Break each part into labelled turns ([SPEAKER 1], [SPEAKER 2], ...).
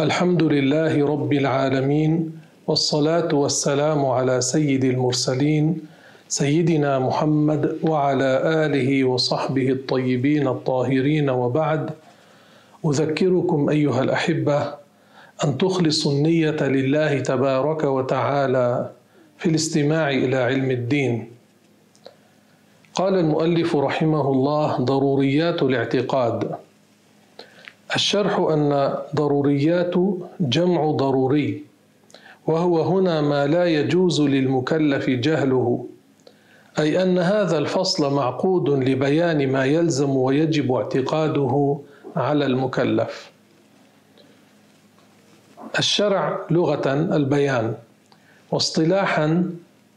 [SPEAKER 1] الحمد لله رب العالمين والصلاة والسلام على سيد المرسلين سيدنا محمد وعلى آله وصحبه الطيبين الطاهرين وبعد. أذكركم أيها الأحبة أن تخلصوا النية لله تبارك وتعالى في الاستماع إلى علم الدين. قال المؤلف رحمه الله ضروريات الاعتقاد. الشرح أن ضروريات جمع ضروري وهو هنا ما لا يجوز للمكلف جهله أي أن هذا الفصل معقود لبيان ما يلزم ويجب اعتقاده على المكلف. الشرع لغة البيان واصطلاحا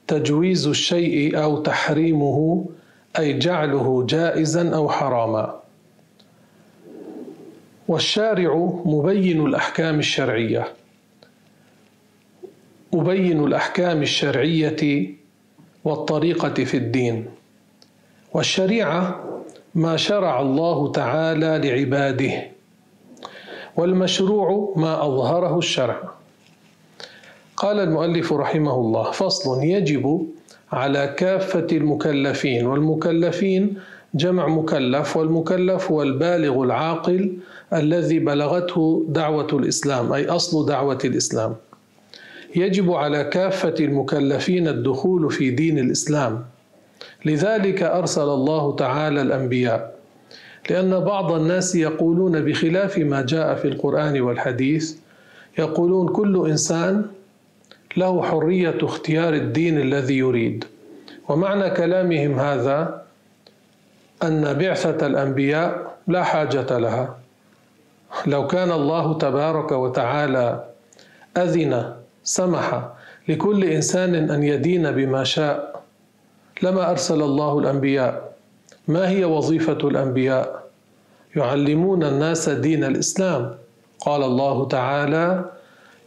[SPEAKER 1] تجويز الشيء أو تحريمه أي جعله جائزا أو حراما. والشارع مبين الأحكام الشرعية. أبين الأحكام الشرعية والطريقة في الدين. والشريعة ما شرع الله تعالى لعباده والمشروع ما أظهره الشرع. قال المؤلف رحمه الله فصل يجب على كافة المكلفين والمكلفين جمع مكلف والمكلف هو البالغ العاقل الذي بلغته دعوة الإسلام أي أصل دعوة الإسلام. يجب على كافة المكلفين الدخول في دين الإسلام. لذلك أرسل الله تعالى الأنبياء. لأن بعض الناس يقولون بخلاف ما جاء في القرآن والحديث يقولون كل إنسان له حرية اختيار الدين الذي يريد. ومعنى كلامهم هذا أن بعثة الأنبياء لا حاجة لها. لو كان الله تبارك وتعالى أذن سمح لكل إنسان أن يدين بما شاء لما أرسل الله الأنبياء. ما هي وظيفة الأنبياء؟ يعلمون الناس دين الإسلام. قال الله تعالى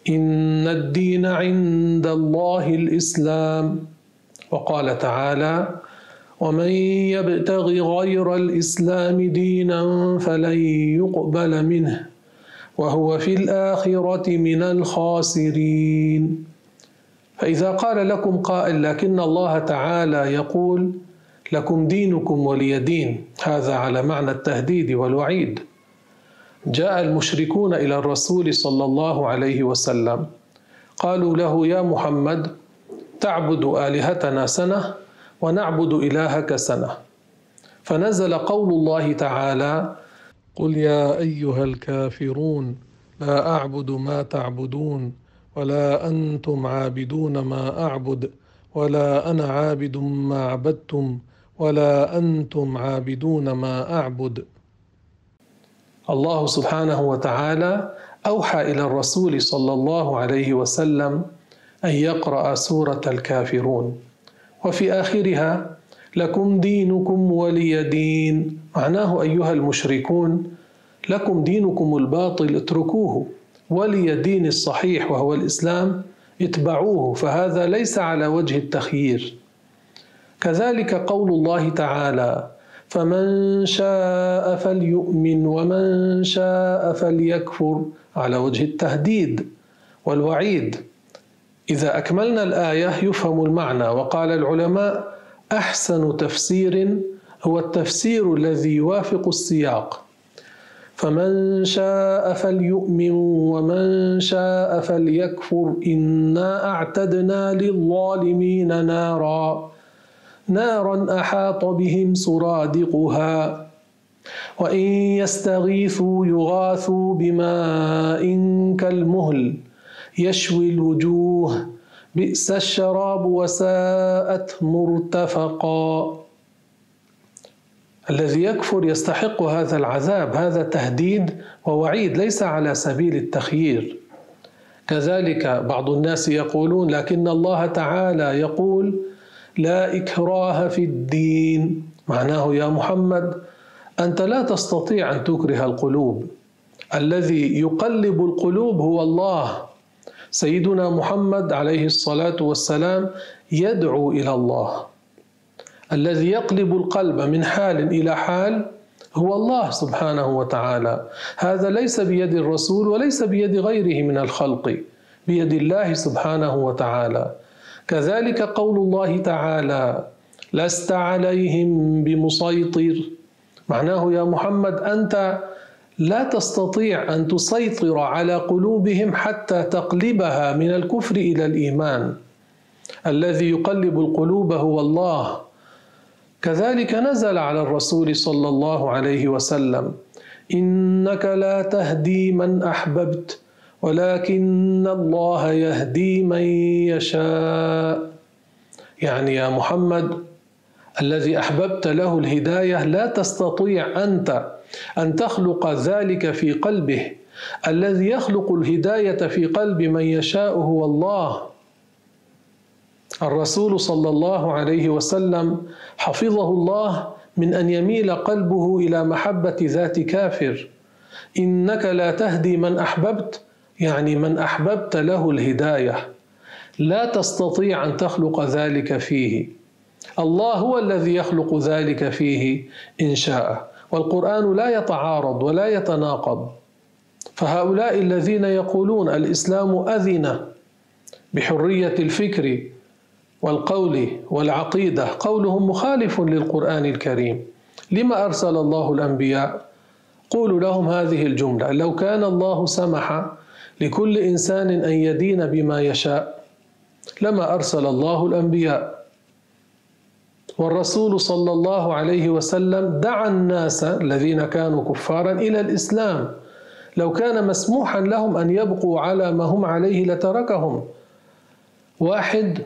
[SPEAKER 1] إن الدين عند الله الإسلام. وقال تعالى ومن يبتغ غير الإسلام دينا فلن يقبل منه وهو في الآخرة من الخاسرين. فإذا قال لكم قائل لكن الله تعالى يقول لكم دينكم ولي دين هذا على معنى التهديد والوعيد. جاء المشركون إلى الرسول صلى الله عليه وسلم قالوا له يا محمد تعبد آلهتنا سنة؟ ونعبد إلهك سنة. فنزل قول الله تعالى قل يا أيها الكافرون لا أعبد ما تعبدون ولا أنتم عابدون ما أعبد ولا أنا عابد ما عبدتم ولا أنتم عابدون ما أعبد. الله سبحانه وتعالى أوحى إلى الرسول صلى الله عليه وسلم أن يقرأ سورة الكافرون. وفي آخرها لكم دينكم ولي دين. معناه أيها المشركون لكم دينكم الباطل اتركوه ولي دين الصحيح وهو الإسلام اتبعوه فهذا ليس على وجه التخيير. كذلك قول الله تعالى فمن شاء فليؤمن ومن شاء فليكفر على وجه التهديد والوعيد. إذا أكملنا الآية يفهم المعنى وقال العلماء أحسن تفسير هو التفسير الذي يوافق السياق. فمن شاء فليؤمن ومن شاء فليكفر إنا أعتدنا للظالمين نارا. نارا أحاط بهم سرادقها. وإن يستغيثوا يغاثوا بماء كالمهل. يشوي الوجوه بئس الشراب وساءت مرتفقا. الذي يكفر يستحق هذا العذاب هذا تهديد ووعيد ليس على سبيل التخيير. كذلك بعض الناس يقولون لكن الله تعالى يقول لا إكراه في الدين معناه يا محمد أنت لا تستطيع أن تكره القلوب. الذي يقلب القلوب هو الله. سيدنا محمد عليه الصلاة والسلام يدعو إلى الله. الذي يقلب القلب من حال إلى حال هو الله سبحانه وتعالى. هذا ليس بيد الرسول وليس بيد غيره من الخلق بيد الله سبحانه وتعالى. كذلك قول الله تعالى لست عليهم بمسيطر معناه يا محمد أنت لا تستطيع أن تسيطر على قلوبهم حتى تقلبها من الكفر إلى الإيمان. الذي يقلب القلوب هو الله. كذلك نزل على الرسول صلى الله عليه وسلم إنك لا تهدي من أحببت ولكن الله يهدي من يشاء. يعني يا محمد الذي أحببت له الهداية لا تستطيع أنت أن تخلق ذلك في قلبه. الذي يخلق الهداية في قلب من يشاء هو الله. الرسول صلى الله عليه وسلم حفظه الله من أن يميل قلبه إلى محبة ذات كافر. إنك لا تهدي من أحببت يعني من أحببت له الهداية. لا تستطيع أن تخلق ذلك فيه. الله هو الذي يخلق ذلك فيه إن شاء. والقرآن لا يتعارض ولا يتناقض. فهؤلاء الذين يقولون الإسلام اذن بحرية الفكر والقول والعقيدة قولهم مخالف للقرآن الكريم. لما أرسل الله الأنبياء؟ قولوا لهم هذه الجملة لو كان الله سمح لكل إنسان أن يدين بما يشاء لما أرسل الله الأنبياء. والرسول صلى الله عليه وسلم دعا الناس الذين كانوا كفارا إلى الإسلام. لو كان مسموحا لهم أن يبقوا على ما هم عليه لتركهم. واحد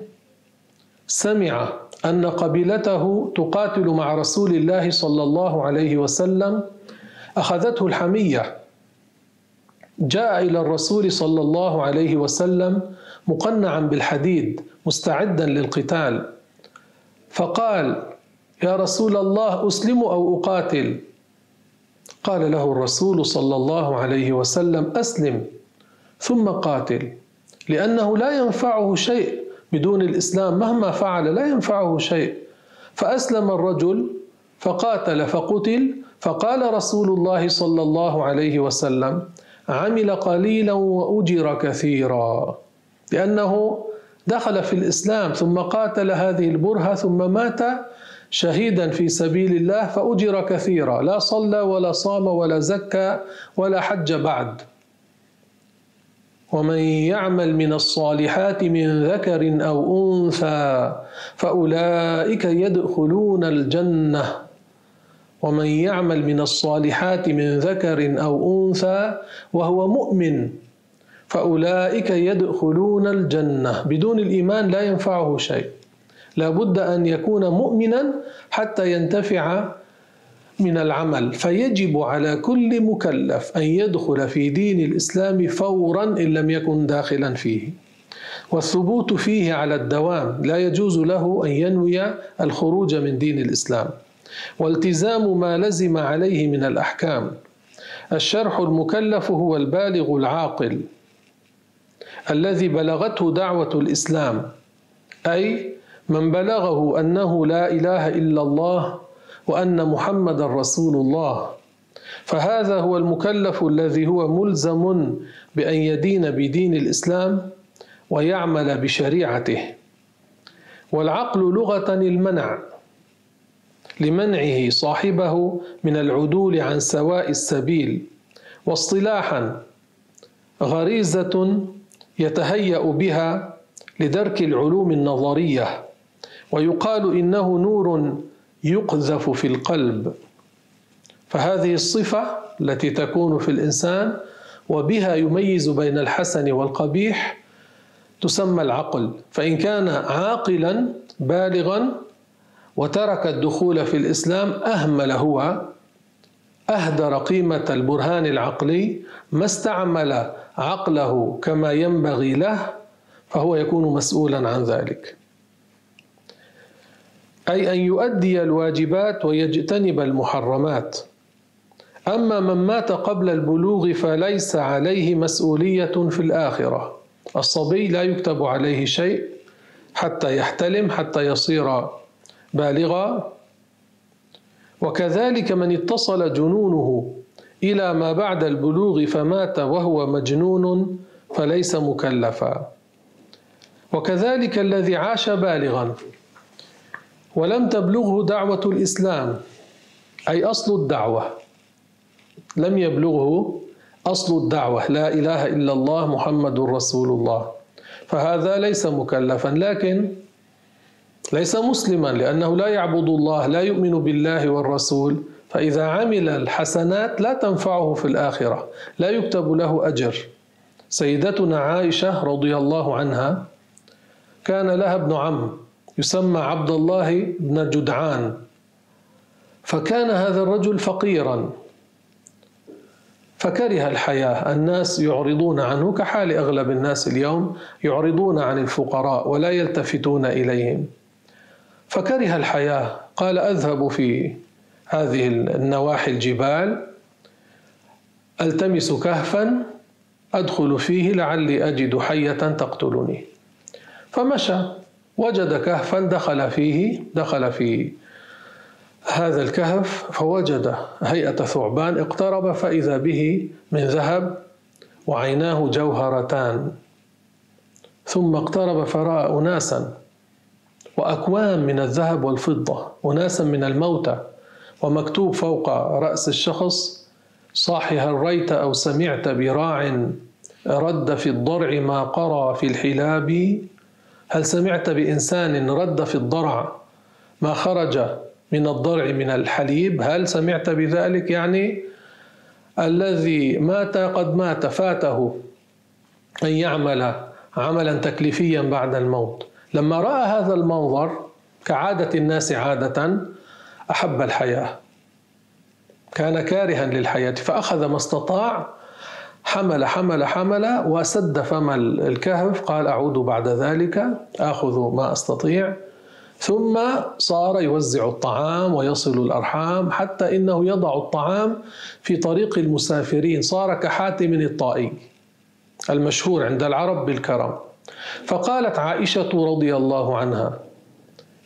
[SPEAKER 1] سمع أن قبيلته تقاتل مع رسول الله صلى الله عليه وسلم. أخذته الحمية. جاء إلى الرسول صلى الله عليه وسلم مقنعا بالحديد مستعدا للقتال. فقال يا رسول الله أسلم أو أقاتل؟ قال له الرسول صلى الله عليه وسلم أسلم. ثم قاتل لأنه لا ينفعه شيء بدون الإسلام. مهما فعل لا ينفعه شيء. فأسلم الرجل فقاتل فقتل. فقال رسول الله صلى الله عليه وسلم عمل قليلا وأجر كثيرا. لأنه دخل في الإسلام ثم قاتل هذه البرهة ثم مات شهيدا في سبيل الله فأجر كثيرا. لا صلى ولا صام ولا زكى ولا حج بعد. ومن يعمل من الصالحات من ذكر أو أنثى فأولئك يدخلون الجنة. ومن يعمل من الصالحات من ذكر أو أنثى وهو مؤمن. فأولئك يدخلون الجنة. بدون الإيمان لا ينفعه شيء. لا بد أن يكون مؤمنا حتى ينتفع من العمل. فيجب على كل مكلف أن يدخل في دين الإسلام فورا إن لم يكن داخلا فيه. والثبوت فيه على الدوام. لا يجوز له أن ينوي الخروج من دين الإسلام. والتزام ما لزم عليه من الأحكام. الشرح المكلف هو البالغ العاقل. الذي بلغته دعوة الإسلام أي من بلغه أنه لا إله إلا الله وأن محمدا رسول الله. فهذا هو المكلف الذي هو ملزم بأن يدين بدين الإسلام ويعمل بشريعته. والعقل لغة المنع لمنعه صاحبه من العدول عن سواء السبيل واصطلاحا غريزة يتهيأ بها لدرك العلوم النظرية ويقال إنه نور يقذف في القلب. فهذه الصفة التي تكون في الإنسان وبها يميز بين الحسن والقبيح تسمى العقل. فإن كان عاقلا بالغا وترك الدخول في الإسلام أهمل هو أهدر قيمة البرهان العقلي ما استعمل عقله كما ينبغي له فهو يكون مسؤولا عن ذلك. أي أن يؤدي الواجبات ويجتنب المحرمات. أما من مات قبل البلوغ فليس عليه مسؤولية في الآخرة. الصبي لا يكتب عليه شيء حتى يحتلم حتى يصير بالغا. وكذلك من اتصل جنونه إلى ما بعد البلوغ فمات وهو مجنون فليس مكلفا. وكذلك الذي عاش بالغا. ولم تبلغه دعوة الإسلام أي أصل الدعوة. لم يبلغه أصل الدعوة. لا إله إلا الله محمد رسول الله. فهذا ليس مكلفا. لكن ليس مسلما لأنه لا يعبد الله لا يؤمن بالله والرسول. فإذا عمل الحسنات لا تنفعه في الآخرة لا يكتب له أجر. سيدتنا عائشة رضي الله عنها كان لها ابن عم يسمى عبد الله بن جدعان فكان هذا الرجل فقيرا. فكره الحياة الناس يعرضون عنه كحال أغلب الناس اليوم يعرضون عن الفقراء ولا يلتفتون إليهم. فكره الحياة قال أذهب في هذه النواحي الجبال ألتمس كهفا أدخل فيه لعلي أجد حية تقتلني. فمشى وجد كهفا دخل فيه دخل في هذا الكهف فوجد هيئة ثعبان اقترب فإذا به من ذهب وعيناه جوهرتان. ثم اقترب فرأى اناسا واكوام من الذهب والفضة اناسا من الموتى. ومكتوب فوق رأس الشخص صاحي هل ريت أو سمعت براع رد في الضرع ما قرى في الحلاب. هل سمعت بإنسان رد في الضرع ما خرج من الضرع من الحليب؟ هل سمعت بذلك؟ يعني الذي مات قد مات فاته أن يعمل عملا تكليفيا بعد الموت. لما رأى هذا المنظر كعادة الناس عادة أحب الحياة. كان كارها للحياة فأخذ ما استطاع حمل حمل حمل وسد فم الكهف قال أعود بعد ذلك آخذ ما أستطيع. ثم صار يوزع الطعام ويصل الأرحام حتى إنه يضع الطعام في طريق المسافرين. صار كحاتم الطائي المشهور عند العرب بالكرم. فقالت عائشة رضي الله عنها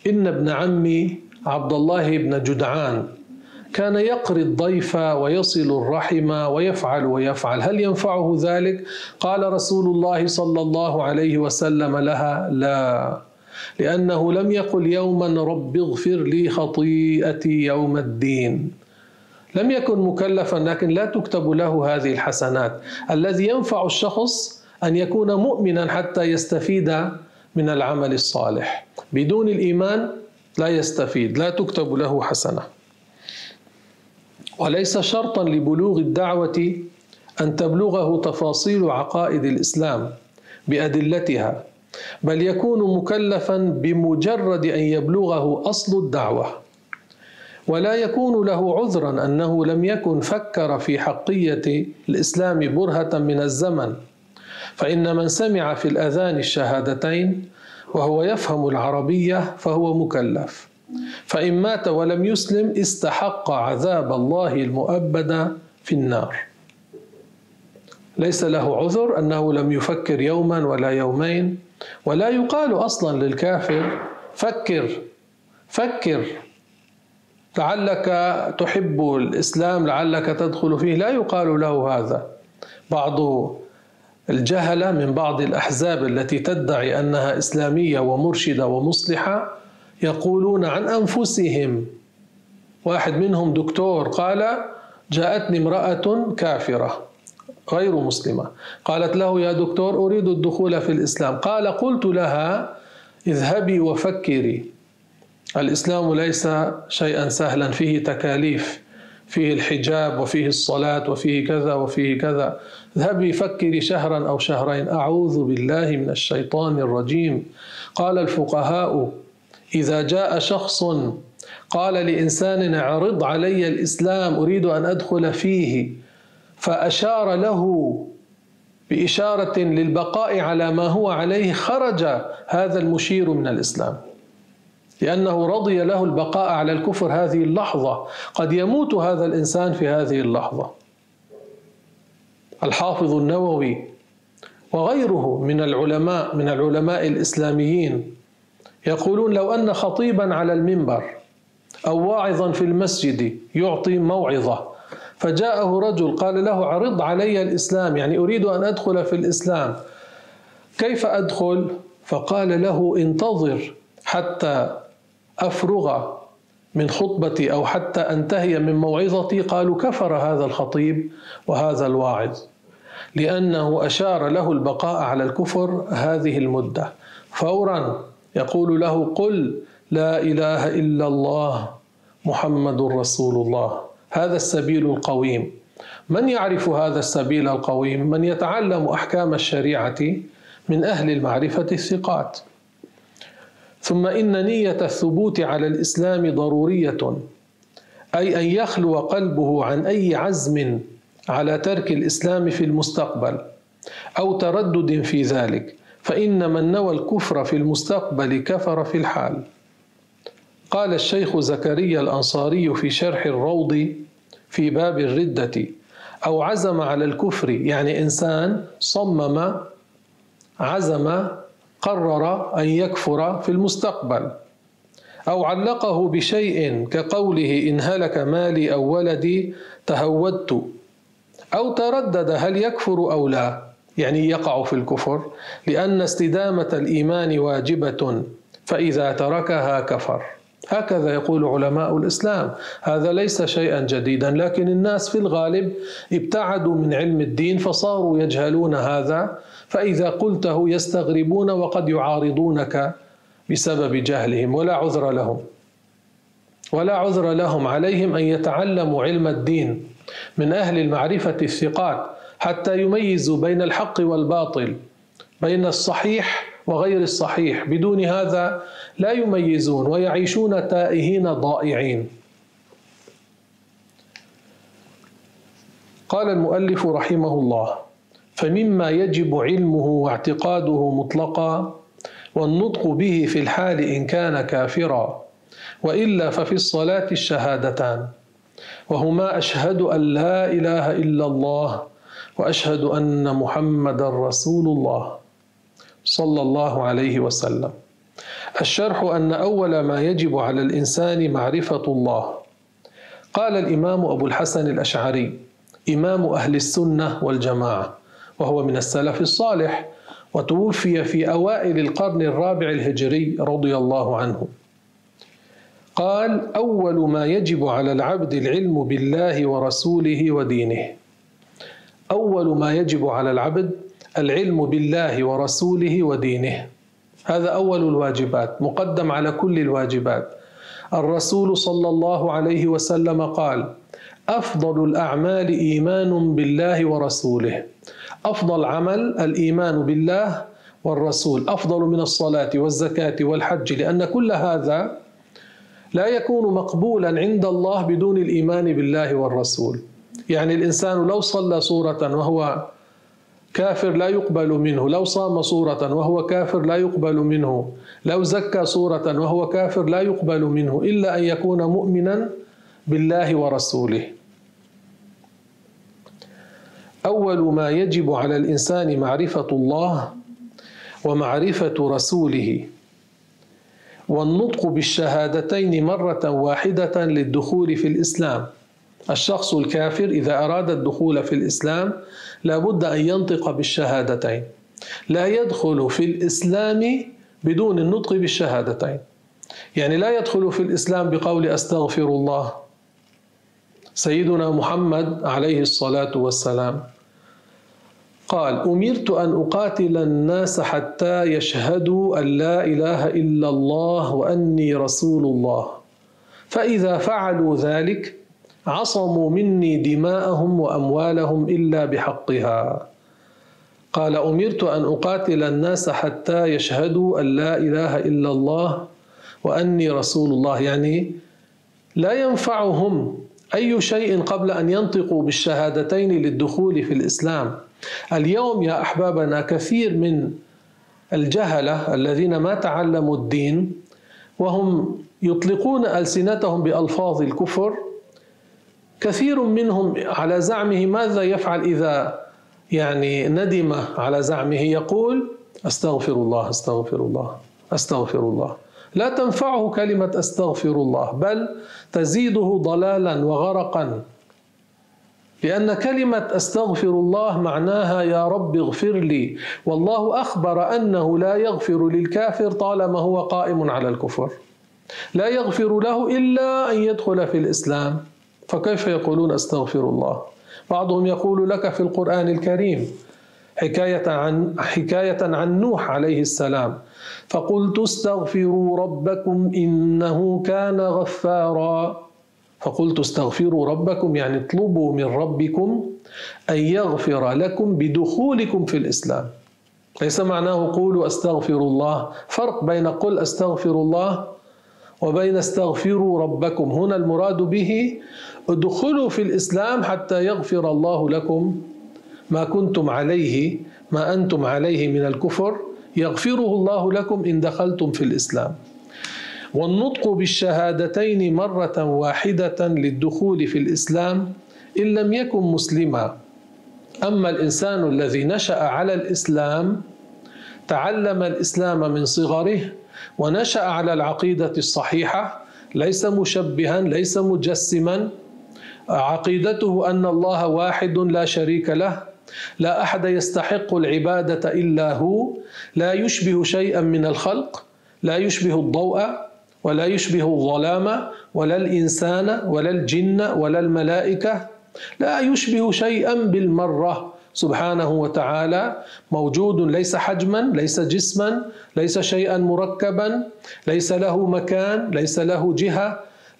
[SPEAKER 1] إن ابن عمي عبد الله بن جدعان كان يقري الضيف ويصل الرحم ويفعل ويفعل. هل ينفعه ذلك؟ قال رسول الله صلى الله عليه وسلم لها لا لأنه لم يقل يوما رب اغفر لي خطيئتي يوم الدين. لم يكن مكلفا لكن لا تكتب له هذه الحسنات. الذي ينفع الشخص أن يكون مؤمنا حتى يستفيد من العمل الصالح. بدون الإيمان لا يستفيد لا تكتب له حسنة. وليس شرطا لبلوغ الدعوة أن تبلغه تفاصيل عقائد الإسلام بأدلتها بل يكون مكلفا بمجرد أن يبلغه أصل الدعوة. ولا يكون له عذرا أنه لم يكن فكر في حقية الإسلام برهة من الزمن. فإن من سمع في الأذان الشهادتين وهو يفهم العربية فهو مكلف. فإن مات ولم يسلم استحق عذاب الله المؤبد في النار. ليس له عذر أنه لم يفكر يوما ولا يومين. ولا يقال أصلا للكافر فكر فكر. لعلك تحب الإسلام لعلك تدخل فيه. لا يقال له هذا. بعض الجهلة من بعض الأحزاب التي تدعي أنها إسلامية ومرشدة ومصلحة يقولون عن أنفسهم. واحد منهم دكتور قال جاءتني امرأة كافرة غير مسلمة قالت له يا دكتور أريد الدخول في الإسلام. قال قلت لها اذهبي وفكري. الإسلام ليس شيئا سهلا فيه تكاليف. فيه الحجاب وفيه الصلاة وفيه كذا وفيه كذا. اذهبي فكري شهرا أو شهرين. أعوذ بالله من الشيطان الرجيم. قال الفقهاء إذا جاء شخص قال لإنسان اعرض علي الإسلام أريد أن أدخل فيه. فأشار له بإشارة للبقاء على ما هو عليه خرج هذا المشير من الإسلام. لأنه رضي له البقاء على الكفر هذه اللحظة. قد يموت هذا الإنسان في هذه اللحظة. الحافظ النووي وغيره من العلماء من العلماء الإسلاميين يقولون لو أن خطيبا على المنبر أو واعظا في المسجد يعطي موعظة فجاءه رجل قال له عرض علي الإسلام يعني أريد أن أدخل في الإسلام. كيف أدخل؟ فقال له انتظر حتى أفرغ من خطبتي أو حتى أنتهي من موعظتي قالوا كفر هذا الخطيب وهذا الواعظ لأنه أشار له البقاء على الكفر هذه المدة. فورا يقول له قل لا إله إلا الله محمد رسول الله هذا السبيل القويم. من يعرف هذا السبيل القويم؟ من يتعلم أحكام الشريعة من أهل المعرفة الثقات. ثم إن نية الثبوت على الإسلام ضرورية أي أن يخلو قلبه عن أي عزم على ترك الإسلام في المستقبل أو تردد في ذلك فإن من نوى الكفر في المستقبل كفر في الحال. قال الشيخ زكريا الأنصاري في شرح الروض في باب الردة أو عزم على الكفر يعني إنسان صمم عزم قرر أن يكفر في المستقبل أو علقه بشيء كقوله إن هلك مالي أو ولدي تهودت أو تردد هل يكفر أو لا. يعني يقع في الكفر لأن استدامة الإيمان واجبة فإذا تركها كفر. هكذا يقول علماء الإسلام. هذا ليس شيئا جديدا لكن الناس في الغالب ابتعدوا من علم الدين فصاروا يجهلون هذا فإذا قلته يستغربون وقد يعارضونك بسبب جهلهم ولا عذر لهم. ولا عذر لهم عليهم أن يتعلموا علم الدين من أهل المعرفة الثقات حتى يميزوا بين الحق والباطل بين الصحيح وغير الصحيح. بدون هذا لا يميزون ويعيشون تائهين ضائعين. قال المؤلف رحمه الله فمما يجب علمه واعتقاده مطلقا والنطق به في الحال إن كان كافرا وإلا ففي الصلاة الشهادتان. وهما أشهد أن لا إله إلا الله وأشهد أن محمدا رسول الله صلى الله عليه وسلم. الشرح أن أول ما يجب على الإنسان معرفة الله. قال الإمام أبو الحسن الأشعري إمام أهل السنة والجماعة. وهو من السلف الصالح وتوفي في أوائل القرن الرابع الهجري رضي الله عنه. قال أول ما يجب على العبد العلم بالله ورسوله ودينه. أول ما يجب على العبد العلم بالله ورسوله ودينه. هذا أول الواجبات مقدم على كل الواجبات. الرسول صلى الله عليه وسلم قال أفضل الأعمال إيمان بالله ورسوله. أفضل عمل الإيمان بالله والرسول أفضل من الصلاة والزكاة والحج لأن كل هذا لا يكون مقبولا عند الله بدون الإيمان بالله والرسول. يعني الإنسان لو صلى سورة وهو كافر لا يقبل منه لو صام صورة وهو كافر لا يقبل منه لو زكى صورة وهو كافر لا يقبل منه إلا أن يكون مؤمنا بالله ورسوله. أول ما يجب على الإنسان معرفة الله ومعرفة رسوله والنطق بالشهادتين مرة واحدة للدخول في الإسلام. الشخص الكافر إذا أراد الدخول في الإسلام لابد أن ينطق بالشهادتين. لا يدخل في الإسلام بدون النطق بالشهادتين. يعني لا يدخل في الإسلام بقول أستغفر الله. سيدنا محمد عليه الصلاة والسلام. قال أمرت أن أقاتل الناس حتى يشهدوا أن لا إله إلا الله وأني رسول الله. فإذا فعلوا ذلك عصموا مني دماءهم وأموالهم إلا بحقها. قال أمرت أن أقاتل الناس حتى يشهدوا أن لا إله إلا الله وأني رسول الله. يعني لا ينفعهم أي شيء قبل أن ينطقوا بالشهادتين للدخول في الإسلام. اليوم يا أحبابنا كثير من الجهلة الذين ما تعلموا الدين وهم يطلقون ألسنتهم بألفاظ الكفر كثير منهم على زعمه ماذا يفعل إذا يعني ندم على زعمه؟ يقول أستغفر الله أستغفر الله أستغفر الله. لا تنفعه كلمة أستغفر الله بل تزيده ضلالا وغرقا. لأن كلمة أستغفر الله معناها يا رب اغفر لي. والله أخبر أنه لا يغفر للكافر طالما هو قائم على الكفر. لا يغفر له إلا أن يدخل في الإسلام. فكيف يقولون أستغفر الله؟ بعضهم يقول لك في القرآن الكريم حكاية عن حكاية عن نوح عليه السلام. فقلت استغفروا ربكم إنه كان غفارا. فقلت استغفروا ربكم يعني اطلبوا من ربكم أن يغفر لكم بدخولكم في الإسلام. ليس معناه قولوا أستغفر الله. فرق بين قل أستغفر الله وبين استغفروا ربكم. هنا المراد به ادخلوا في الإسلام حتى يغفر الله لكم ما كنتم عليه ما أنتم عليه من الكفر. يغفره الله لكم إن دخلتم في الإسلام. والنطق بالشهادتين مرة واحدة للدخول في الإسلام إن لم يكن مسلما. أما الإنسان الذي نشأ على الإسلام تعلم الإسلام من صغره ونشأ على العقيدة الصحيحة ليس مشبها ليس مجسما. عقيدته أن الله واحد لا شريك له لا أحد يستحق العبادة إلا هو لا يشبه شيئا من الخلق لا يشبه الضوء ولا يشبه الظلام ولا الإنسان ولا الجن ولا الملائكة. لا يشبه شيئا بالمرة. سبحانه وتعالى موجود ليس حجما ليس جسما ليس شيئا مركبا ليس له مكان ليس له جهة.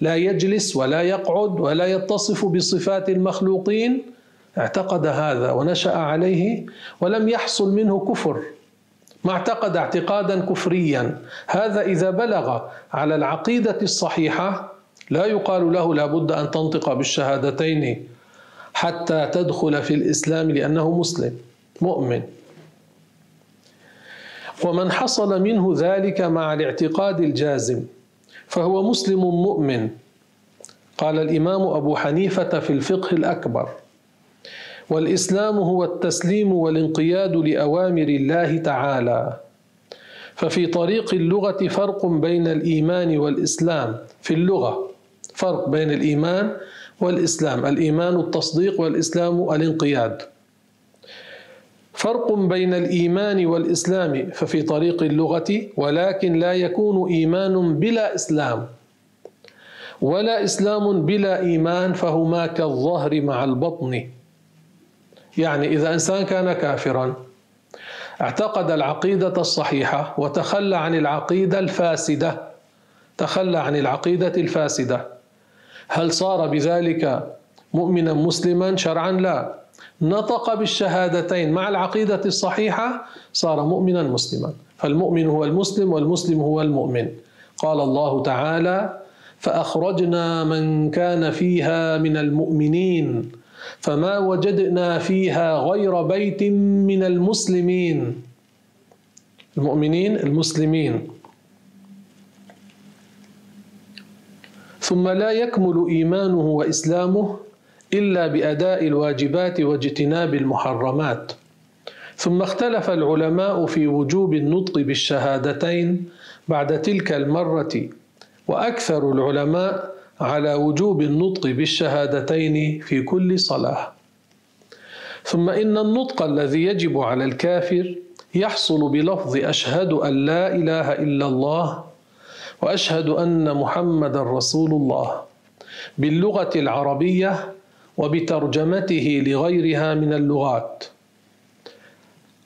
[SPEAKER 1] لا يجلس ولا يقعد ولا يتصف بصفات المخلوقين. اعتقد هذا ونشأ عليه ولم يحصل منه كفر. ما اعتقد اعتقادا كفريا. هذا إذا بلغ على العقيدة الصحيحة لا يقال له لابد أن تنطق بالشهادتين حتى تدخل في الإسلام لأنه مسلم مؤمن. ومن حصل منه ذلك مع الاعتقاد الجازم فهو مسلم مؤمن. قال الإمام أبو حنيفة في الفقه الأكبر. والإسلام هو التسليم والانقياد لأوامر الله تعالى. ففي طريق اللغة فرق بين الإيمان والإسلام. في اللغة فرق بين الإيمان والإسلام. الإيمان التصديق والإسلام الانقياد. فرق بين الإيمان والإسلام. ففي طريق اللغة ولكن لا يكون إيمان بلا إسلام. ولا إسلام بلا إيمان فهما كالظهر مع البطن. يعني إذا إنسان كان كافرا اعتقد العقيدة الصحيحة وتخلى عن العقيدة الفاسدة تخلى عن العقيدة الفاسدة. هل صار بذلك مؤمنا مسلما؟ شرعا لا. نطق بالشهادتين مع العقيدة الصحيحة صار مؤمنا مسلما. فالمؤمن هو المسلم والمسلم هو المؤمن. قال الله تعالى فأخرجنا من كان فيها من المؤمنين فما وجدنا فيها غير بيت من المسلمين. المؤمنين المسلمين. ثم لا يكمل إيمانه وإسلامه إلا بأداء الواجبات واجتناب المحرمات. ثم اختلف العلماء في وجوب النطق بالشهادتين بعد تلك المرة وأكثر العلماء على وجوب النطق بالشهادتين في كل صلاة. ثم إن النطق الذي يجب على الكافر يحصل بلفظ أشهد أن لا إله إلا الله وأشهد أن محمدا رسول الله باللغة العربية وبترجمته لغيرها من اللغات.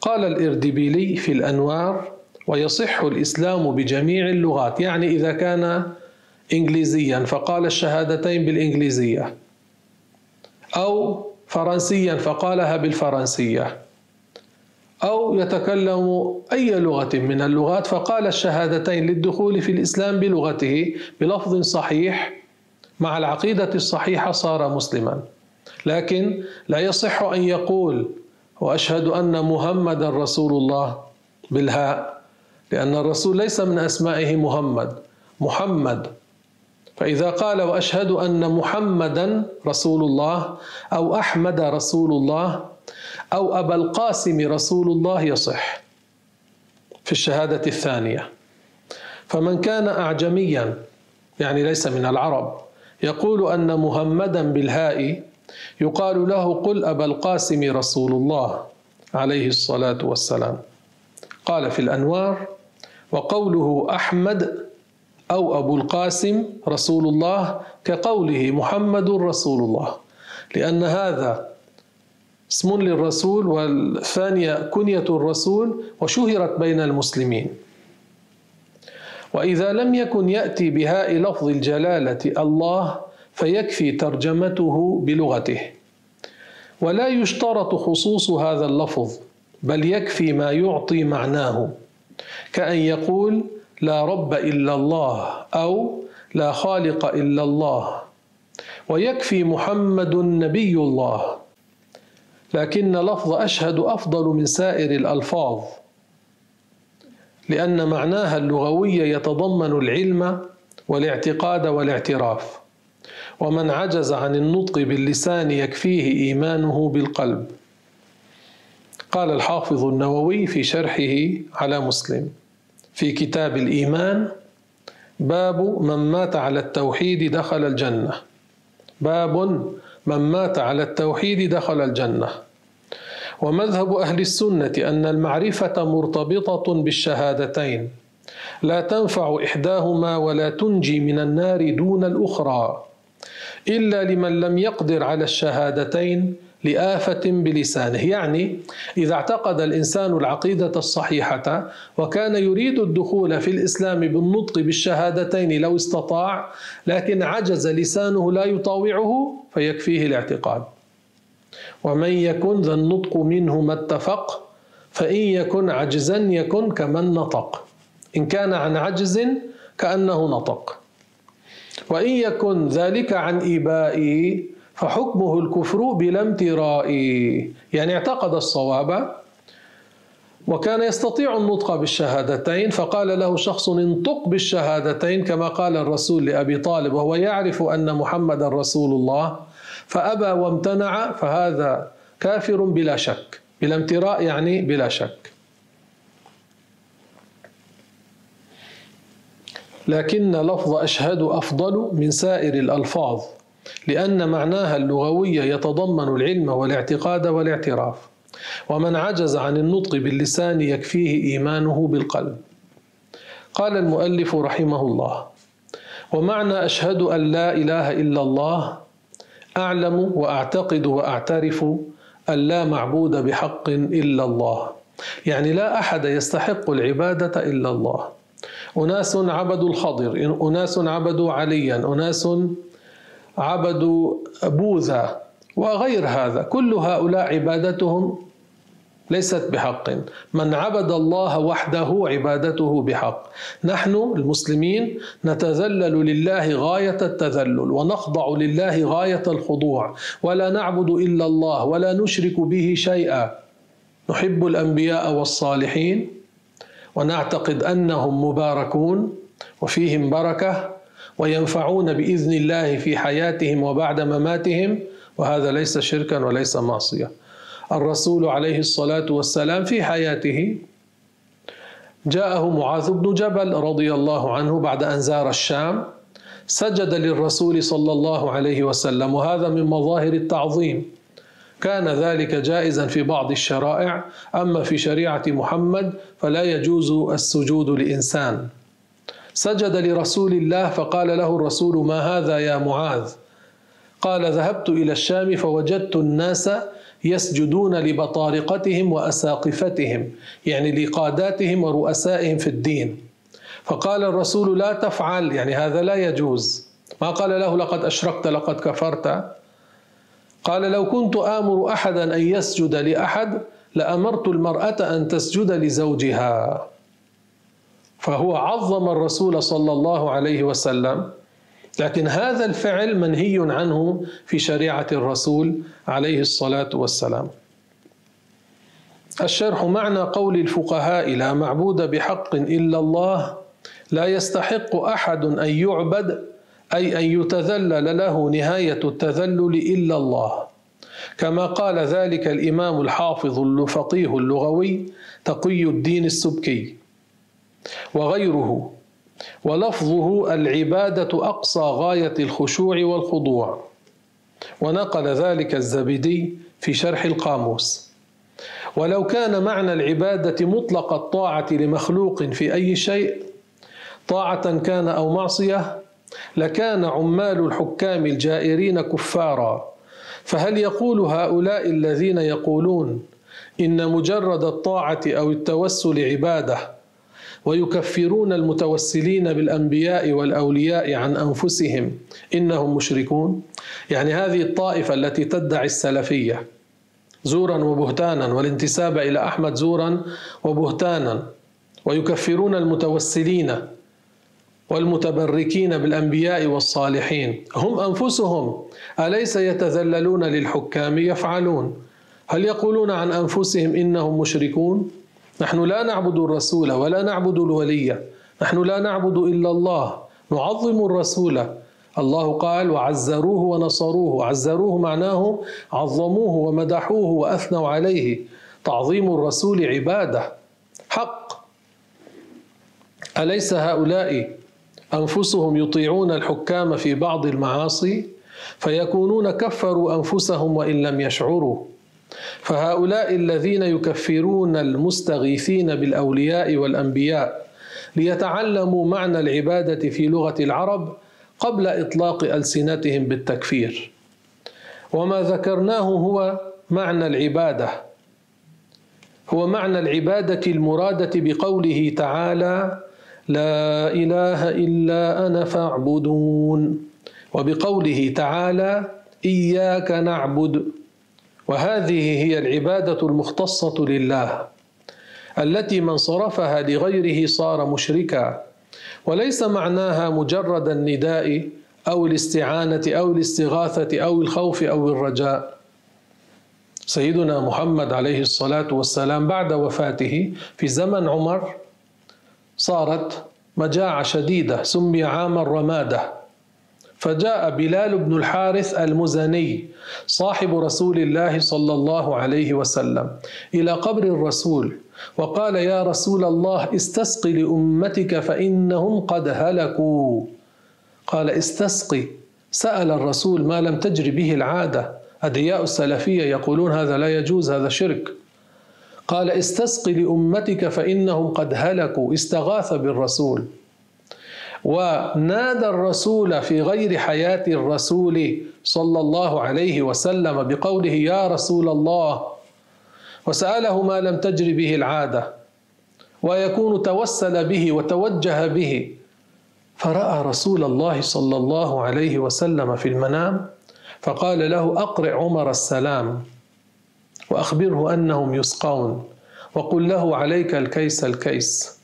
[SPEAKER 1] قال الإردبيلي في الأنوار ويصح الإسلام بجميع اللغات. يعني إذا كان انجليزيا فقال الشهادتين بالإنجليزية. أو فرنسيا فقالها بالفرنسية. أو يتكلم أي لغة من اللغات فقال الشهادتين للدخول في الإسلام بلغته بلفظ صحيح مع العقيدة الصحيحة صار مسلما. لكن لا يصح أن يقول وأشهد أن محمدا رسول الله بالهاء لأن الرسول ليس من أسمائه محمد. محمد فإذا قال وأشهد أن محمدا رسول الله أو أحمد رسول الله أو أبا القاسم رسول الله يصح. في الشهادة الثانية فمن كان أعجميا يعني ليس من العرب يقول أن محمدا بالهاء يقال له قل أبا القاسم رسول الله عليه الصلاة والسلام. قال في الأنوار وقوله أحمد أو أبو القاسم رسول الله كقوله محمد رسول الله لأن هذا اسم للرسول والثانية كنية الرسول وشهرت بين المسلمين. وإذا لم يكن يأتي بهاء لفظ الجلالة الله فيكفي ترجمته بلغته. ولا يشترط خصوص هذا اللفظ بل يكفي ما يعطي معناه. كأن يقول لا رب إلا الله أو لا خالق إلا الله. ويكفي محمد نبي الله. لكن لفظ أشهد أفضل من سائر الألفاظ. لأن معناها اللغوي يتضمن العلم والاعتقاد والاعتراف. ومن عجز عن النطق باللسان يكفيه إيمانه بالقلب. قال الحافظ النووي في شرحه على مسلم. في كتاب الإيمان باب من مات على التوحيد دخل الجنة. باب من مات على التوحيد دخل الجنة. ومذهب أهل السنة أن المعرفة مرتبطة بالشهادتين. لا تنفع إحداهما ولا تنجي من النار دون الأخرى. إلا لمن لم يقدر على الشهادتين لآفة بلسانه. يعني إذا اعتقد الإنسان العقيدة الصحيحة وكان يريد الدخول في الإسلام بالنطق بالشهادتين لو استطاع لكن عجز لسانه لا يطاوعه فيكفيه الاعتقاد. ومن يكن ذا النطق منه ما اتفق فإن يكن عجزا يكن كمن نطق. إن كان عن عجز كأنه نطق. وإن يكن ذلك عن إيبائه فحكمه الكفر بلا امتراء. يعني اعتقد الصواب وكان يستطيع النطق بالشهادتين فقال له شخص انطق بالشهادتين كما قال الرسول لأبي طالب وهو يعرف أن محمد رسول الله فأبى وامتنع فهذا كافر بلا شك. بلا امتراء يعني بلا شك. لكن لفظ أشهد أفضل من سائر الألفاظ. لأن معناها اللغوي يتضمن العلم والاعتقاد والاعتراف ومن عجز عن النطق باللسان يكفيه إيمانه بالقلب. قال المؤلف رحمه الله ومعنى أشهد أن لا إله إلا الله أعلم وأعتقد وأعترف أن لا معبود بحق إلا الله. يعني لا أحد يستحق العبادة إلا الله. أناس عبدوا الخضر أناس عبدوا عليا أناس عبدوا بوذا وغير هذا كل هؤلاء عبادتهم ليست بحق. من عبد الله وحده عبادته بحق. نحن المسلمين نتذلل لله غاية التذلل ونخضع لله غاية الخضوع ولا نعبد إلا الله ولا نشرك به شيئا. نحب الأنبياء والصالحين ونعتقد أنهم مباركون وفيهم بركة وينفعون بإذن الله في حياتهم وبعد مماتهم وهذا ليس شركا وليس معصية. الرسول عليه الصلاة والسلام في حياته جاءه معاذ بن جبل رضي الله عنه بعد أن زار الشام سجد للرسول صلى الله عليه وسلم وهذا من مظاهر التعظيم. كان ذلك جائزا في بعض الشرائع أما في شريعة محمد فلا يجوز السجود لإنسان. سجد لرسول الله فقال له الرسول ما هذا يا معاذ؟ قال ذهبت إلى الشام فوجدت الناس يسجدون لبطارقتهم وأساقفتهم يعني لقاداتهم ورؤسائهم في الدين. فقال الرسول لا تفعل يعني هذا لا يجوز. ما قال له لقد أشركت لقد كفرت. قال لو كنت آمر أحدا أن يسجد لأحد لأمرت المرأة أن تسجد لزوجها. فهو عظم الرسول صلى الله عليه وسلم. لكن هذا الفعل منهي عنه في شريعة الرسول عليه الصلاة والسلام. الشرح معنى قول الفقهاء لا معبود بحق إلا الله لا يستحق أحد أن يعبد أي أن يتذلل له نهاية التذلل إلا الله. كما قال ذلك الإمام الحافظ الفقيه اللغوي تقي الدين السبكي. وغيره. ولفظه العبادة أقصى غاية الخشوع والخضوع. ونقل ذلك الزبيدي في شرح القاموس. ولو كان معنى العبادة مطلق الطاعة لمخلوق في أي شيء طاعة كان أو معصية لكان عمال الحكام الجائرين كفارا. فهل يقول هؤلاء الذين يقولون إن مجرد الطاعة أو التوسل عبادة ويكفرون المتوسلين بالأنبياء والأولياء عن أنفسهم. إنهم مشركون. يعني هذه الطائفة التي تدعي السلفية زورا وبهتانا والانتساب إلى أحمد زورا وبهتانا. ويكفرون المتوسلين والمتبركين بالأنبياء والصالحين. هم أنفسهم. أليس يتذللون للحكام يفعلون؟ هل يقولون عن أنفسهم إنهم مشركون؟ نحن لا نعبد الرسول ولا نعبد الولي. نحن لا نعبد إلا الله. نعظم الرسول. الله قال وعزروه ونصروه عزروه معناه عظموه ومدحوه وأثنوا عليه. تعظيم الرسول عبادة. حق. أليس هؤلاء أنفسهم يطيعون الحكام في بعض المعاصي؟ فيكونون كفروا أنفسهم وإن لم يشعروا. فهؤلاء الذين يكفرون المستغيثين بالأولياء والأنبياء ليتعلموا معنى العبادة في لغة العرب قبل إطلاق ألسنتهم بالتكفير. وما ذكرناه هو معنى العبادة هو معنى العبادة المرادة بقوله تعالى لا إله إلا أنا فاعبدون وبقوله تعالى إياك نعبد وهذه هي العبادة المختصة لله التي من صرفها لغيره صار مشركا وليس معناها مجرد النداء أو الاستعانة أو الاستغاثة أو الخوف أو الرجاء. سيدنا محمد عليه الصلاة والسلام بعد وفاته في زمن عمر صارت مجاعة شديدة سمي عام الرمادة. فجاء بلال بن الحارث المزني صاحب رسول الله صلى الله عليه وسلم إلى قبر الرسول وقال يا رسول الله استسق لأمتك فإنهم قد هلكوا. قال استسقي. سأل الرسول ما لم تجر به العادة؟ ادعياء السلفية يقولون هذا لا يجوز هذا شرك. قال استسق لأمتك فإنهم قد هلكوا. استغاث بالرسول. ونادى الرسول في غير حياة الرسول صلى الله عليه وسلم بقوله يا رسول الله وسأله ما لم تجر به العادة ويكون توسل به وتوجه به. فرأى رسول الله صلى الله عليه وسلم في المنام فقال له أقرئ عمر السلام وأخبره أنهم يسقون وقل له عليك الكيس الكيس.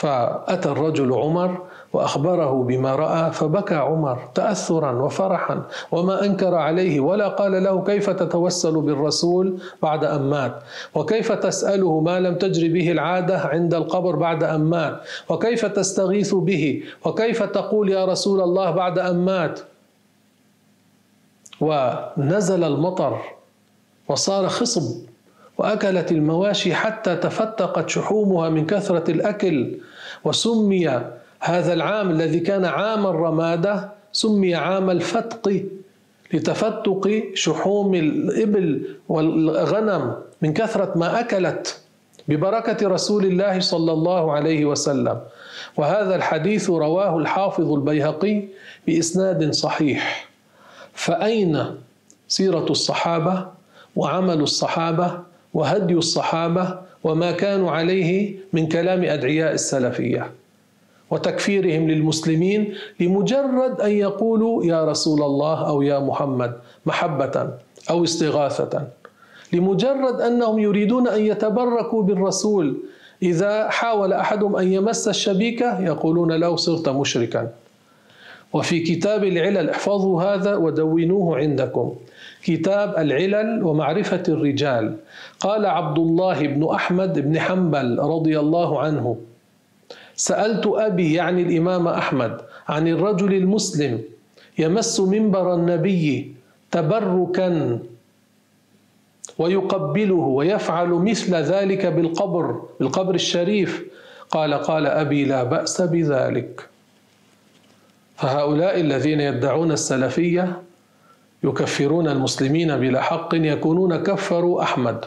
[SPEAKER 1] فأتى الرجل عمر وأخبره بما رأى فبكى عمر تأثرا وفرحا وما أنكر عليه ولا قال له كيف تتوسل بالرسول بعد أن مات؟ وكيف تسأله ما لم تجري به العادة عند القبر بعد أن مات؟ وكيف تستغيث به؟ وكيف تقول يا رسول الله بعد أن مات؟ ونزل المطر وصار خصب وأكلت المواشي حتى تفتقت شحومها من كثرة الأكل وسمي هذا العام الذي كان عام الرمادة سمي عام الفتق لتفتق شحوم الإبل والغنم من كثرة ما أكلت ببركة رسول الله صلى الله عليه وسلم. وهذا الحديث رواه الحافظ البيهقي بإسناد صحيح. فأين سيرة الصحابة وعمل الصحابة؟ وهدي الصحابة وما كانوا عليه من كلام أدعياء السلفية وتكفيرهم للمسلمين لمجرد أن يقولوا يا رسول الله أو يا محمد محبة أو استغاثة لمجرد أنهم يريدون أن يتبركوا بالرسول إذا حاول أحدهم أن يمس الشبيكة يقولون له صرت مشركا. وفي كتاب العلل احفظوا هذا ودونوه عندكم. كتاب العلل ومعرفة الرجال. قال عبد الله بن أحمد بن حنبل رضي الله عنه سألت أبي يعني الإمام أحمد عن الرجل المسلم يمس منبر النبي تبركا ويقبله ويفعل مثل ذلك بالقبر بالقبر الشريف. قال قال أبي لا بأس بذلك. فهؤلاء الذين يدعون السلفية يكفرون المسلمين بلا حق يكونون كفروا أحمد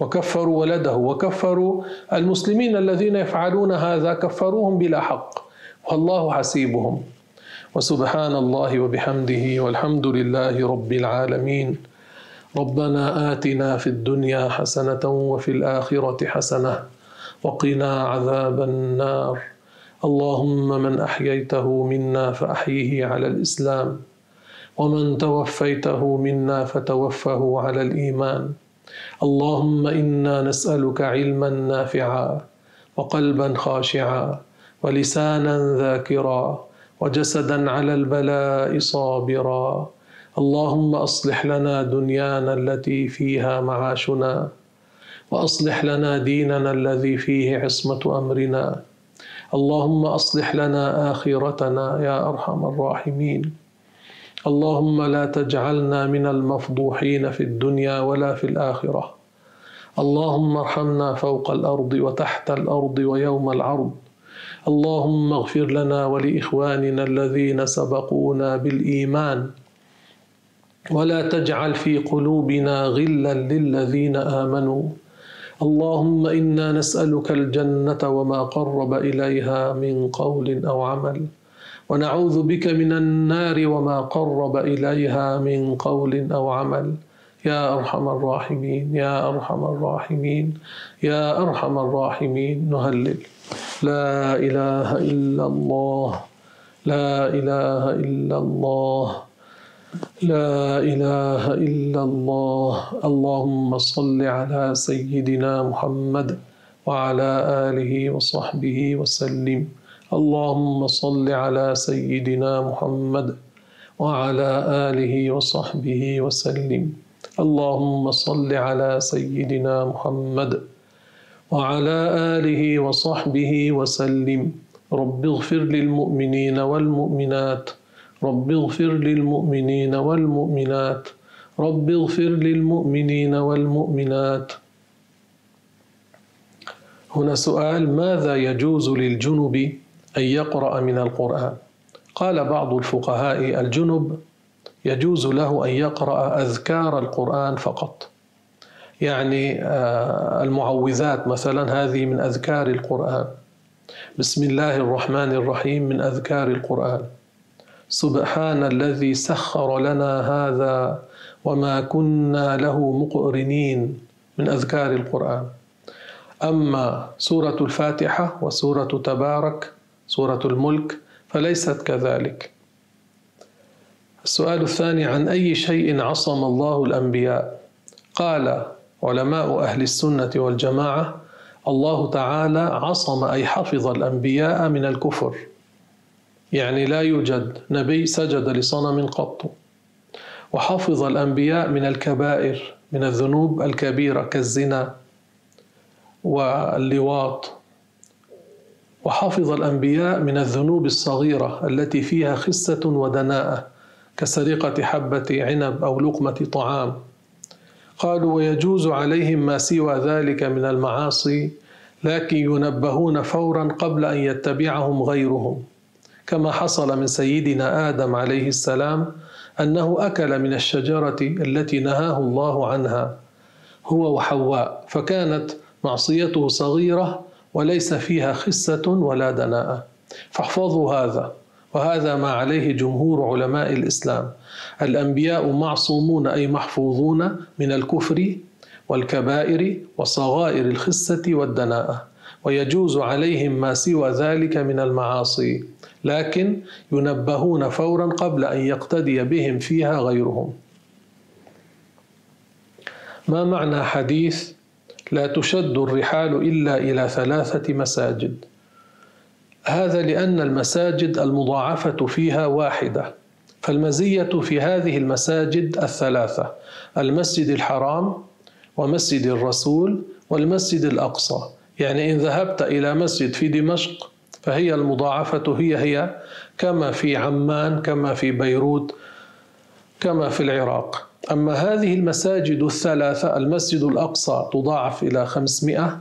[SPEAKER 1] وكفروا ولده وكفروا المسلمين الذين يفعلون هذا كفروهم بلا حق. والله حسيبهم. وسبحان الله وبحمده والحمد لله رب العالمين. ربنا آتنا في الدنيا حسنة وفي الآخرة حسنة وقنا عذاب النار. اللهم من أحييته منا فأحيه على الإسلام. ومن توفيته منا فتوفه على الإيمان. اللهم إنا نسألك علما نافعا وقلبا خاشعا ولسانا ذاكرا وجسدا على البلاء صابرا. اللهم أصلح لنا دنيانا التي فيها معاشنا وأصلح لنا ديننا الذي فيه عصمة أمرنا. اللهم أصلح لنا آخرتنا يا أرحم الراحمين. اللهم لا تجعلنا من المفضوحين في الدنيا ولا في الآخرة. اللهم ارحمنا فوق الأرض وتحت الأرض ويوم العرض. اللهم اغفر لنا ولإخواننا الذين سبقونا بالإيمان. ولا تجعل في قلوبنا غلا للذين آمنوا. اللهم إنا نسألك الجنة وما قرب إليها من قول أو عمل. ونعوذ بك من النار وما قرب إليها من قول أو عمل. يا أرحم الراحمين يا أرحم الراحمين يا أرحم الراحمين. نهلل. لا إله إلا الله لا إله إلا الله لا إله إلا الله. اللهم صل على سيدنا محمد وعلى آله وصحبه وسلم. اللهم صل على سيدنا محمد وعلى آله وصحبه وسلم. اللهم صل على سيدنا محمد وعلى آله وصحبه وسلم. رب اغفر للمؤمنين والمؤمنات. رب اغفر للمؤمنين والمؤمنات. رب اغفر للمؤمنين والمؤمنات. هنا سؤال ماذا يجوز للجنب أن يقرأ من القرآن. قال بعض الفقهاء الجنب يجوز له أن يقرأ أذكار القرآن فقط. يعني آه، المعوذات مثلا هذه من أذكار القرآن. بسم الله الرحمن الرحيم من أذكار القرآن. سبحان الذي سخر لنا هذا وما كنا له مقرنين من أذكار القرآن. أما سورة الفاتحة وسورة تبارك سورة الملك فليست كذلك. السؤال الثاني عن أي شيء عصم الله الأنبياء؟ قال علماء أهل السنة والجماعة الله تعالى عصم أي حفظ الأنبياء من الكفر. يعني لا يوجد نبي سجد لصنم قط. وحفظ الأنبياء من الكبائر من الذنوب الكبيرة كالزنا واللواط. وحفظ الأنبياء من الذنوب الصغيرة التي فيها خسة ودناءة كسرقة حبة عنب أو لقمة طعام. قالوا ويجوز عليهم ما سوى ذلك من المعاصي لكن ينبهون فورا قبل أن يتبعهم غيرهم. كما حصل من سيدنا آدم عليه السلام أنه أكل من الشجرة التي نهاه الله عنها هو وحواء. فكانت معصيته صغيرة وليس فيها خسه ولا دناءة. فاحفظوا هذا وهذا ما عليه جمهور علماء الإسلام. الأنبياء معصومون أي محفوظون من الكفر والكبائر وصغائر الخسه والدناءة. ويجوز عليهم ما سوى ذلك من المعاصي لكن ينبهون فورا قبل أن يقتدي بهم فيها غيرهم. ما معنى حديث لا تشد الرحال إلا إلى ثلاثة مساجد. هذا لأن المساجد المضاعفة فيها واحدة فالمزية في هذه المساجد الثلاثة المسجد الحرام ومسجد الرسول والمسجد الأقصى. يعني إن ذهبت إلى مسجد في دمشق فهي المضاعفة هي هي كما في عمان كما في بيروت كما في العراق. أما هذه المساجد الثلاثة المسجد الأقصى تضاعف إلى خمسمائة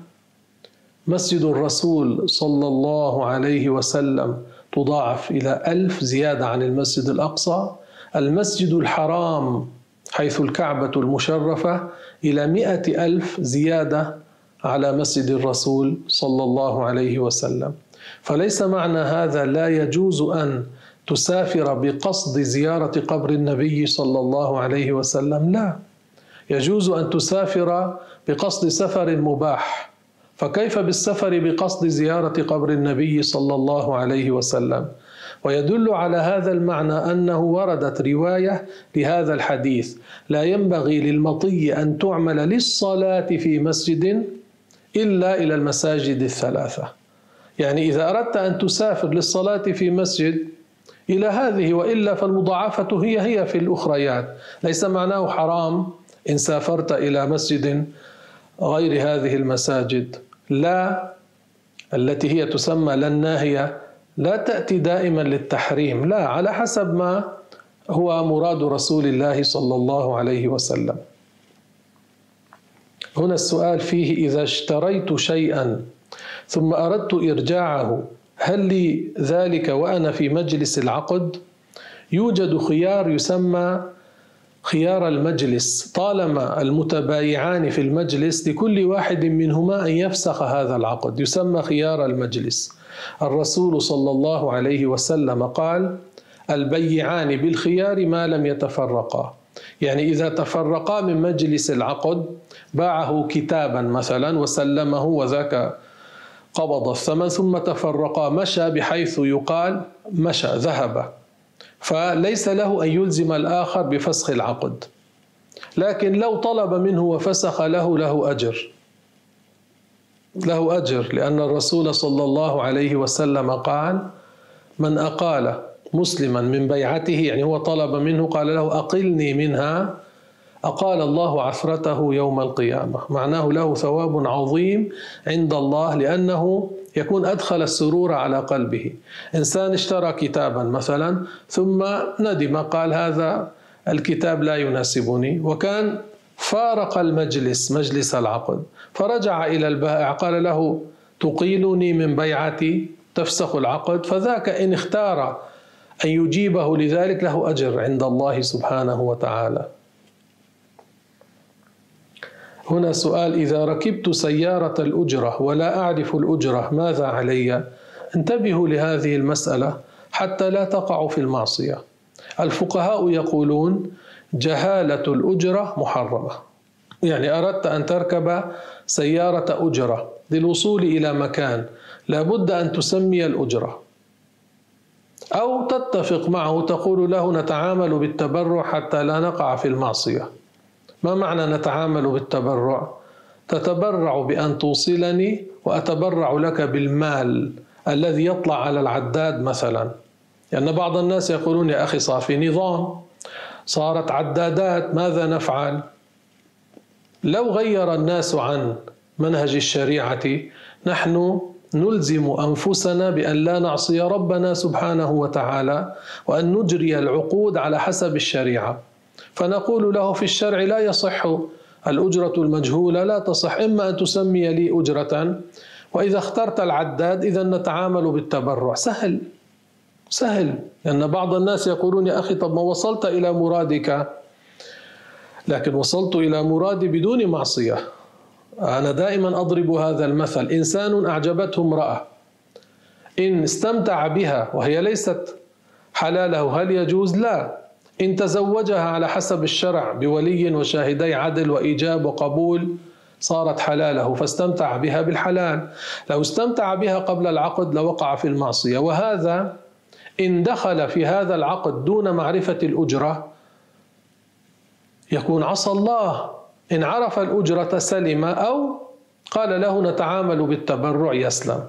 [SPEAKER 1] مسجد الرسول صلى الله عليه وسلم تضاعف إلى ألف زيادة عن المسجد الأقصى المسجد الحرام حيث الكعبة المشرفة إلى مئة ألف زيادة على مسجد الرسول صلى الله عليه وسلم. فليس معنى هذا لا يجوز أن تسافر بقصد زيارة قبر النبي صلى الله عليه وسلم؟ لا. يجوز أن تسافر بقصد سفر مباح. فكيف بالسفر بقصد زيارة قبر النبي صلى الله عليه وسلم؟ ويدل على هذا المعنى أنه وردت رواية لهذا الحديث. لا ينبغي للمطي أن تعمل للصلاة في مسجد إلا إلى المساجد الثلاثة. يعني إذا أردت أن تسافر للصلاة في مسجد إلى هذه وإلا فالمضاعفة هي هي في الأخريات. ليس معناه حرام إن سافرت إلى مسجد غير هذه المساجد. لا التي هي تسمى لا الناهية لا تأتي دائما للتحريم. لا على حسب ما هو مراد رسول الله صلى الله عليه وسلم. هنا السؤال فيه إذا اشتريت شيئا ثم أردت إرجاعه هل لي ذلك وأنا في مجلس العقد؟ يوجد خيار يسمى خيار المجلس. طالما المتبايعان في المجلس لكل واحد منهما أن يفسخ هذا العقد. يسمى خيار المجلس. الرسول صلى الله عليه وسلم قال البيعان بالخيار ما لم يتفرقا. يعني إذا تفرقا من مجلس العقد باعه كتابا مثلا وسلمه وذاك قبض الثمن ثم تفرقا مشى بحيث يقال مشى ذهب. فليس له أن يلزم الآخر بفسخ العقد. لكن لو طلب منه وفسخ له له أجر. له أجر لأن الرسول صلى الله عليه وسلم قال من أقال مسلما من بيعته يعني هو طلب منه قال له أقلني منها أقال الله عثرته يوم القيامة. معناه له ثواب عظيم عند الله لأنه يكون أدخل السرور على قلبه. إنسان اشترى كتابا مثلا ثم ندم قال هذا الكتاب لا يناسبني. وكان فارق المجلس مجلس العقد. فرجع إلى البائع قال له تقيلني من بيعتي تفسخ العقد. فذاك إن اختار أن يجيبه لذلك له أجر عند الله سبحانه وتعالى. هنا سؤال إذا ركبت سيارة الأجرة ولا أعرف الأجرة ماذا علي؟ انتبهوا لهذه المسألة حتى لا تقعوا في المعصية. الفقهاء يقولون جهالة الأجرة محرمة. يعني أردت أن تركب سيارة أجرة للوصول إلى مكان لابد أن تسمي الأجرة. أو تتفق معه تقول له نتعامل بالتبرع حتى لا نقع في المعصية. ما معنى نتعامل بالتبرع؟ تتبرع بأن توصلني وأتبرع لك بالمال الذي يطلع على العداد مثلا. لأن يعني بعض الناس يقولون يا أخي صار في نظام صارت عدادات ماذا نفعل؟ لو غير الناس عن منهج الشريعة نحن نلزم أنفسنا بأن لا نعصي ربنا سبحانه وتعالى وأن نجري العقود على حسب الشريعة. فنقول له في الشرع لا يصح. الأجرة المجهولة لا تصح. إما أن تسمي لي أجرة وإذا اخترت العداد إذا نتعامل بالتبرع. سهل سهل. لأن بعض الناس يقولون يا أخي طب ما وصلت إلى مرادك. لكن وصلت إلى مرادي بدون معصية. أنا دائما أضرب هذا المثل. إنسان أعجبته امرأة. إن استمتع بها وهي ليست حلاله هل يجوز؟ لا. إن تزوجها على حسب الشرع بولي وشاهدي عدل وإيجاب وقبول صارت حلاله فاستمتع بها بالحلال. لو استمتع بها قبل العقد لوقع في المعصية. وهذا إن دخل في هذا العقد دون معرفة الأجرة يكون عصى الله. إن عرف الأجرة سلم أو قال له نتعامل بالتبرع يسلم.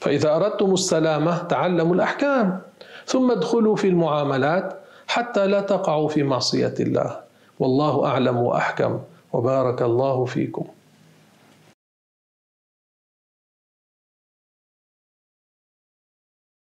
[SPEAKER 1] فإذا أردتم السلامة تعلموا الأحكام. ثم ادخلوا في المعاملات. حتى لا تقعوا في معصية الله. والله أعلم وأحكم. وبارك الله فيكم.